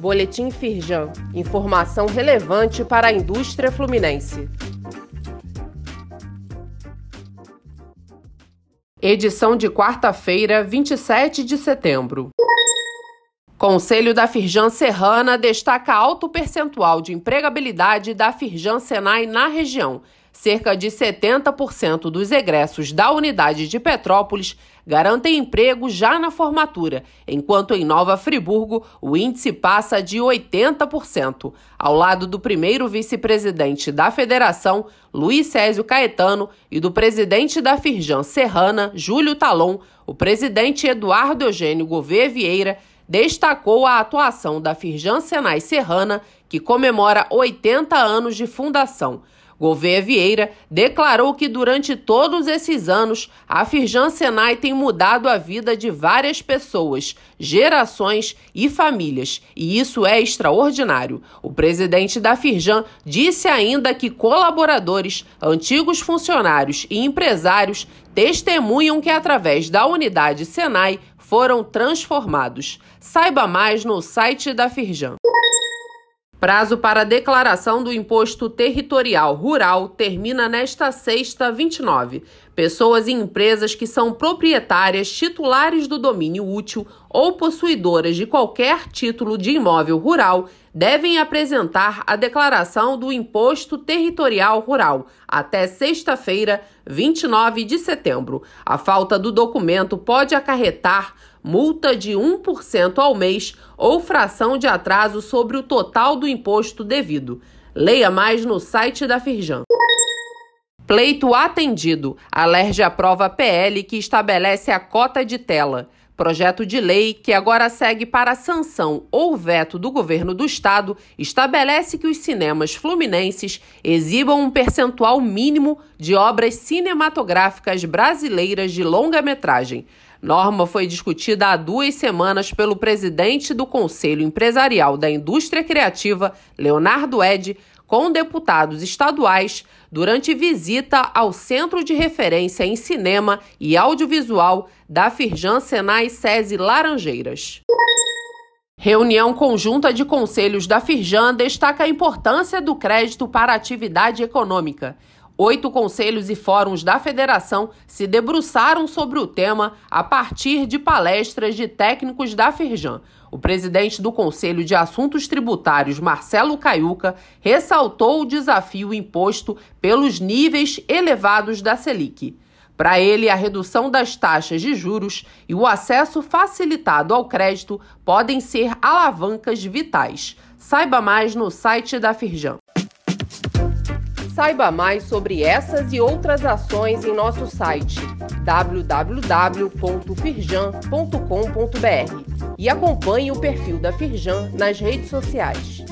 Boletim Firjan. Informação relevante para a indústria fluminense. Edição de quarta-feira, 27 de setembro. Conselho da Firjan Serrana destaca alto percentual de empregabilidade da Firjan Senai na região. Cerca de 70% dos egressos da unidade de Petrópolis garantem emprego já na formatura, enquanto em Nova Friburgo o índice passa de 80%. Ao lado do primeiro vice-presidente da federação, Luiz Césio Caetano, e do presidente da Firjan Serrana, Júlio Talon, o presidente Eduardo Eugênio Gouveia Vieira destacou a atuação da Firjan Senai Serrana, que comemora 80 anos de fundação. Gouveia Vieira declarou que durante todos esses anos a Firjan Senai tem mudado a vida de várias pessoas, gerações e famílias, e isso é extraordinário. O presidente da Firjan disse ainda que colaboradores, antigos funcionários e empresários testemunham que através da unidade Senai foram transformados. Saiba mais no site da Firjan. Prazo para declaração do Imposto Territorial Rural termina nesta sexta, 29. Pessoas e empresas que são proprietárias, titulares do domínio útil ou possuidoras de qualquer título de imóvel rural devem apresentar a declaração do Imposto Territorial Rural até sexta-feira, 29 de setembro. A falta do documento pode acarretar multa de 1% ao mês ou fração de atraso sobre o total do imposto devido. Leia mais no site da Firjan. Pleito atendido. A LERJ aprova PL que estabelece a cota de tela. Projeto de lei, que agora segue para sanção ou veto do governo do estado, estabelece que os cinemas fluminenses exibam um percentual mínimo de obras cinematográficas brasileiras de longa-metragem. Norma foi discutida há duas semanas pelo presidente do Conselho Empresarial da Indústria Criativa, Leonardo Ed, com deputados estaduais durante visita ao Centro de Referência em Cinema e Audiovisual da Firjan Senai SESI Laranjeiras. Reunião conjunta de conselhos da Firjan destaca a importância do crédito para atividade econômica. Oito conselhos e fóruns da federação se debruçaram sobre o tema a partir de palestras de técnicos da Firjan. O presidente do Conselho de Assuntos Tributários, Marcelo Caiuca, ressaltou o desafio imposto pelos níveis elevados da Selic. Para ele, a redução das taxas de juros e o acesso facilitado ao crédito podem ser alavancas vitais. Saiba mais no site da Firjan. Saiba mais sobre essas e outras ações em nosso site www.firjan.com.br e acompanhe o perfil da Firjan nas redes sociais.